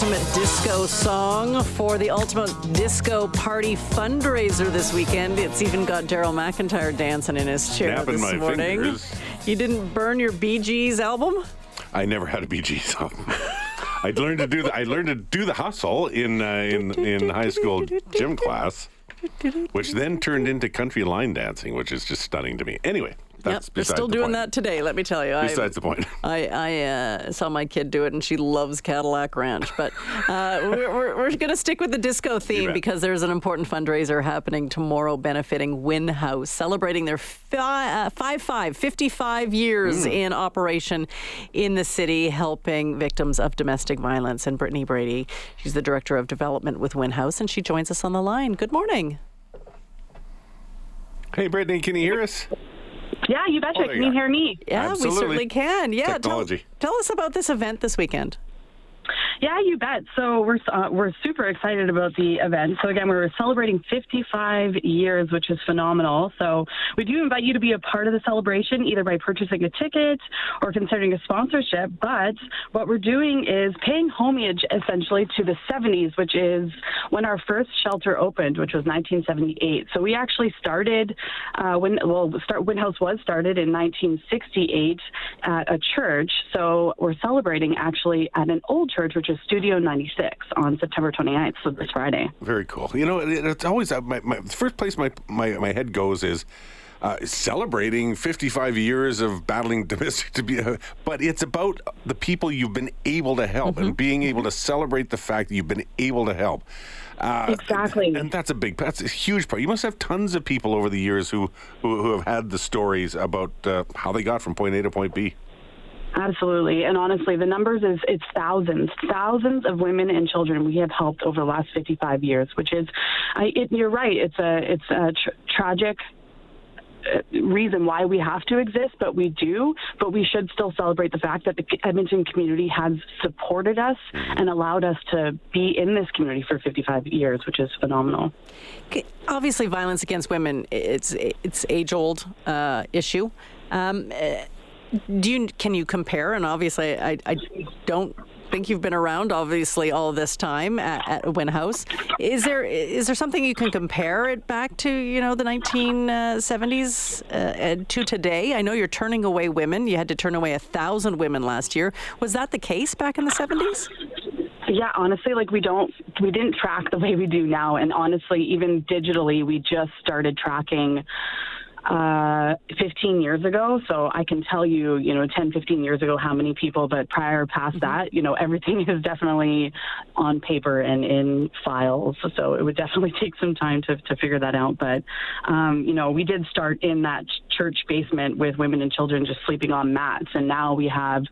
ultimate disco song for the ultimate disco party fundraiser this weekend. It's even got Daryl McIntyre dancing in his chair Snapping this morning. fingers. You didn't burn your Bee Gees album? I never had a Bee Gees song. I learned to do the I learned to do the hustle in uh, in in high school gym class, which then turned into country line dancing, which is just stunning to me. Anyway, that's yep, they're still the doing point. that today. Let me tell you. I- Besides the point. I, I uh, saw my kid do it, and she loves Cadillac Ranch. But uh, we're, we're, we're going to stick with the disco theme because there's an important fundraiser happening tomorrow benefiting Win House, celebrating their fi- uh, five, five, 55 years Hmm. in operation in the city, helping victims of domestic violence. And Britni Brady, she's the director of development with Win House, and she joins us on the line. Good morning. Hey, Britni, can you hear us? Yeah, you betcha. Oh, there Can you you hear me? Yeah, we certainly can. Yeah, tell, Technology. tell us about this event this weekend. Yeah, you bet. So we're uh, we're super excited about the event. So again, we're celebrating 55 years, which is phenomenal. So we do invite you to be a part of the celebration, either by purchasing a ticket or considering a sponsorship. But what we're doing is paying homage essentially to the 70s, which is when our first shelter opened, which was 1978. So we actually started uh, when well, start Winhouse was started in 1968 at a church. So we're celebrating actually at an old church, which is Studio 96 on September 29th, so this Friday. Very cool. You know, it's always uh, my, my the first place my, my my head goes is. Uh, celebrating 55 years of battling domestic to be, uh, but it's about the people you've been able to help Mm-hmm. and being able to celebrate the fact that you've been able to help. Uh, Exactly. and that's a big, that's a huge part. You must have tons of people over the years who who, who have had the stories about uh, how they got from point A to point B. Absolutely, and honestly, the numbers is it's thousands, thousands of women and children we have helped over the last 55 years, which is, I, it, you're right, it's a it's a tr- tragic uh, reason why we have to exist, but we do. But we should still celebrate the fact that the Edmonton community has supported us and allowed us to be in this community for 55 years, which is phenomenal. Obviously, violence against women it's it's age old uh, issue. Um, uh, do you can you compare? And obviously, I, I don't think you've been around obviously all this time at, at Win House. Is there is there something you can compare it back to? You know, the 1970s uh, to today. I know you're turning away women. You had to turn away a thousand women last year. Was that the case back in the 70s? Yeah, honestly, like we don't, we didn't track the way we do now. And honestly, even digitally, we just started tracking uh, 15 years ago. So I can tell you, you know, 10, 15 years ago, how many people, but prior past that, you know, everything is definitely on paper and in files. So it would definitely take some time to, to figure that out. But, um, you know, we did start in that church basement with women and children just sleeping on mats. And now we have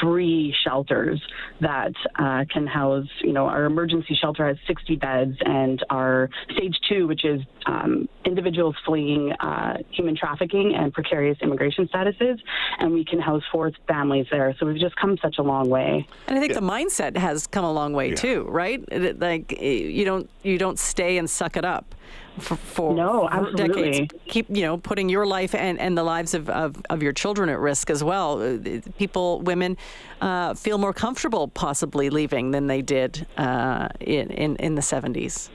three shelters that uh, can house, you know, our emergency shelter has 60 beds, and our stage two, which is um, individuals fleeing uh, human trafficking and precarious immigration statuses, and we can house four families there. So we've just come such a long way. And I think the mindset has come a long way too, right? Like eh, you don't you don't stay and suck it up for, for, No, for decades. absolutely. Keep you know putting your life and, and the lives of, of, of your children at risk as well. Uh, People, women, uh, feel more comfortable possibly leaving than they did uh, in, in in the seventies.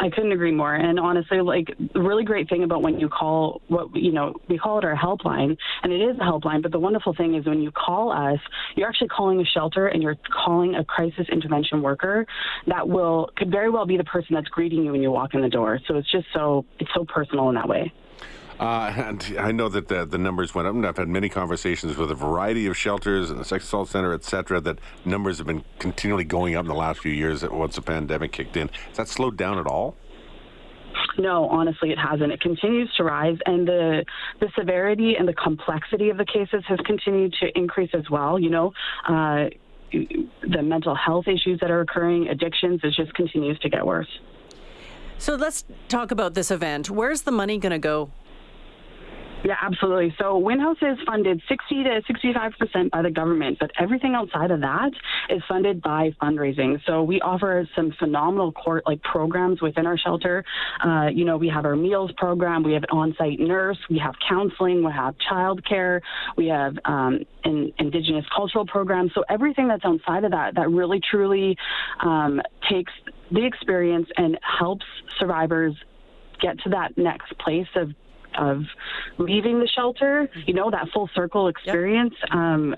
I couldn't agree more. And honestly, like the really great thing about when you call what you know, we call it our helpline, and it is a helpline. But the wonderful thing is when you call us, you're actually calling a shelter and you're calling a crisis intervention worker that will could very well be the person that's greeting you when you walk in the door. So it's just so it's so personal in that way. Uh, and I know that the, the numbers went up, and I've had many conversations with a variety of shelters and the sex assault center, et cetera, that numbers have been continually going up in the last few years once the pandemic kicked in. Has that slowed down at all? No, honestly, it hasn't. It continues to rise, and the the severity and the complexity of the cases has continued to increase as well. You know, uh, the mental health issues that are occurring, addictions, it just continues to get worse. So let's talk about this event. Where's the money going to go? Yeah, absolutely. So Winhouse is funded 60 to 65% by the government, but everything outside of that is funded by fundraising. So we offer some phenomenal court like programs within our shelter. Uh, you know, we have our meals program, we have an on-site nurse, we have counseling, we have childcare, we have um, in, indigenous cultural programs. So everything that's outside of that that really truly um, takes the experience and helps survivors get to that next place of of leaving the shelter, you know, that full circle experience, yep. um,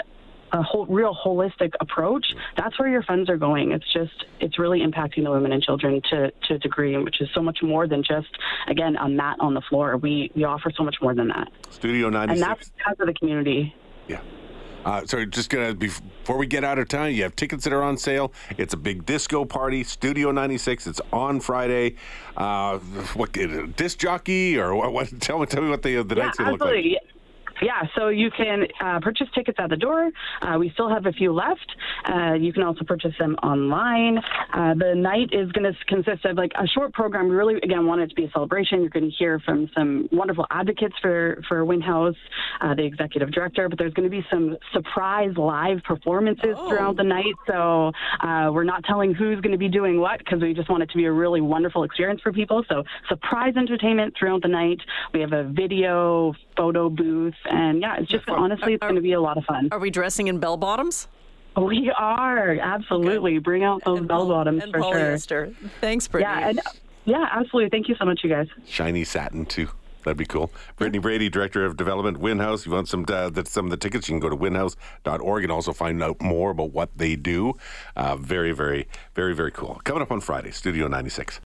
a whole, real holistic approach, that's where your funds are going. It's just, it's really impacting the women and children to, to a degree, which is so much more than just, again, a mat on the floor. We, we offer so much more than that. Studio 96. And that's because of the community. Yeah. Uh, sorry, just gonna before we get out of town, you have tickets that are on sale. It's a big disco party, Studio 96. It's on Friday. Uh, what disc jockey or what? what tell me, tell me what the the yeah, night's gonna absolutely. look like. Yeah, so you can uh, purchase tickets at the door. Uh, we still have a few left. Uh, you can also purchase them online. Uh, the night is going to consist of like a short program. We really, again, want it to be a celebration. You're going to hear from some wonderful advocates for for Winhouse, uh, the executive director. But there's going to be some surprise live performances oh. throughout the night. So uh, we're not telling who's going to be doing what because we just want it to be a really wonderful experience for people. So surprise entertainment throughout the night. We have a video photo booth and yeah, it's just honestly, it's going to be a lot of fun. Are we dressing in bell bottoms? We are absolutely. Okay. Bring out those bell bottoms for polyester. sure. Thanks, Britni. Yeah, and, yeah, absolutely. Thank you so much, you guys. Shiny satin too. That'd be cool. Britni Brady, Director of Development, Winhouse. You want some uh, some of the tickets? You can go to winhouse.org and also find out more about what they do. Uh, very, very, very, very cool. Coming up on Friday, Studio 96.